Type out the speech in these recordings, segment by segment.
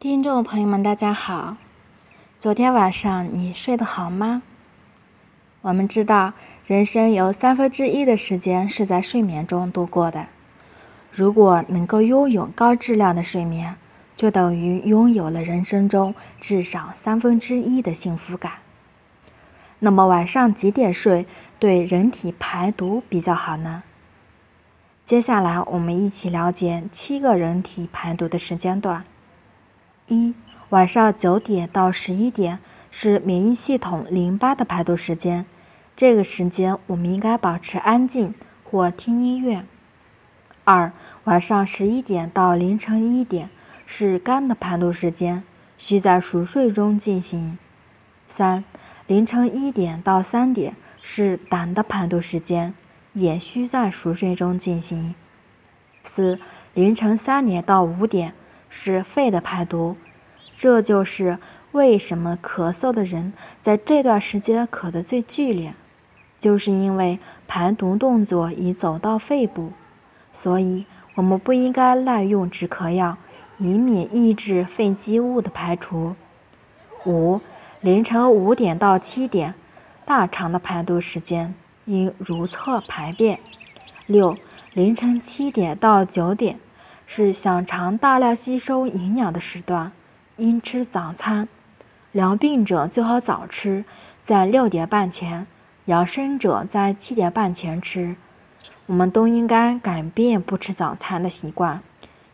听众朋友们，大家好。昨天晚上你睡得好吗？我们知道，人生有三分之一的时间是在睡眠中度过的。如果能够拥有高质量的睡眠，就等于拥有了人生中至少三分之一的幸福感。那么晚上几点睡对人体排毒比较好呢？接下来我们一起了解七个人体排毒的时间段。一晚上九点到十一点是免疫系统淋巴的排毒时间，这个时间我们应该保持安静或听音乐。二晚上十一点到凌晨一点是肝的排毒时间，需在熟睡中进行。三凌晨一点到三点是胆的排毒时间，也需在熟睡中进行。四凌晨三点到五点。是肺的排毒，这就是为什么咳嗽的人在这段时间咳得最剧烈，就是因为排毒动作已走到肺部，所以我们不应该滥用止咳药，以免抑制肺积物的排除。五凌晨五点到七点，大肠的排毒时间，应如厕排便。六凌晨七点到九点。是小肠大量吸收营养的时段，应吃早餐。疗病者最好早吃，在六点半前；养生者在七点半前吃。我们都应该改变不吃早餐的习惯，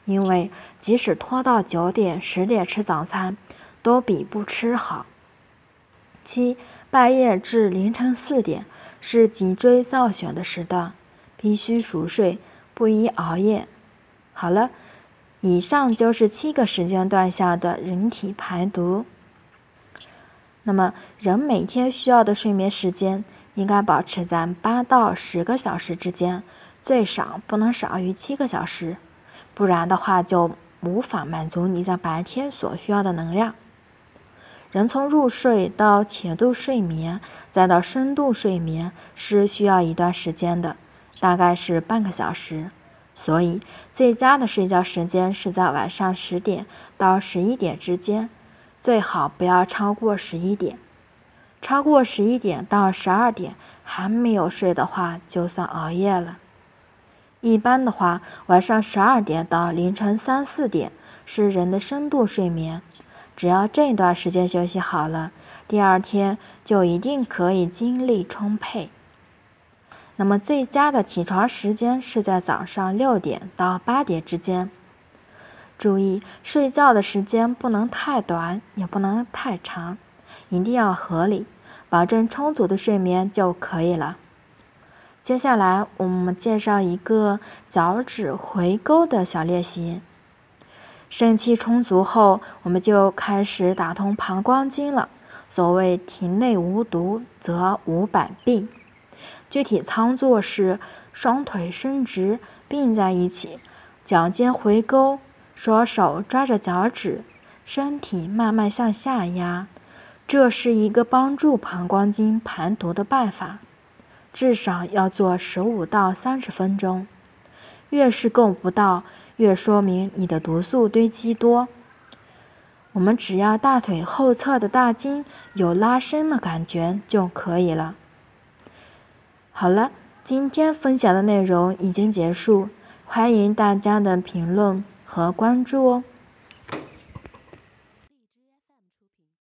因为即使拖到九点、十点吃早餐，都比不吃好。七半夜至凌晨四点是脊椎造血的时段，必须熟睡，不宜熬夜。好了，以上就是七个时间段下的人体排毒。那么，人每天需要的睡眠时间应该保持在八到十个小时之间，最少不能少于七个小时，不然的话就无法满足你在白天所需要的能量。人从入睡到浅度睡眠，再到深度睡眠是需要一段时间的，大概是半个小时。所以，最佳的睡觉时间是在晚上十点到十一点之间，最好不要超过十一点。超过十一点到十二点还没有睡的话，就算熬夜了。一般的话，晚上十二点到凌晨三四点是人的深度睡眠，只要这段时间休息好了，第二天就一定可以精力充沛。那么最佳的起床时间是在早上六点到八点之间。注意，睡觉的时间不能太短，也不能太长，一定要合理，保证充足的睡眠就可以了。接下来我们介绍一个脚趾回勾的小练习。肾气充足后，我们就开始打通膀胱经了。所谓体内无毒，则无百病。具体操作是：双腿伸直并在一起，脚尖回勾，双手抓着脚趾，身体慢慢向下压。这是一个帮助膀胱经排毒的办法，至少要做十五到三十分钟。越是够不到，越说明你的毒素堆积多。我们只要大腿后侧的大筋有拉伸的感觉就可以了。好了，今天分享的内容已经结束，欢迎大家的评论和关注哦。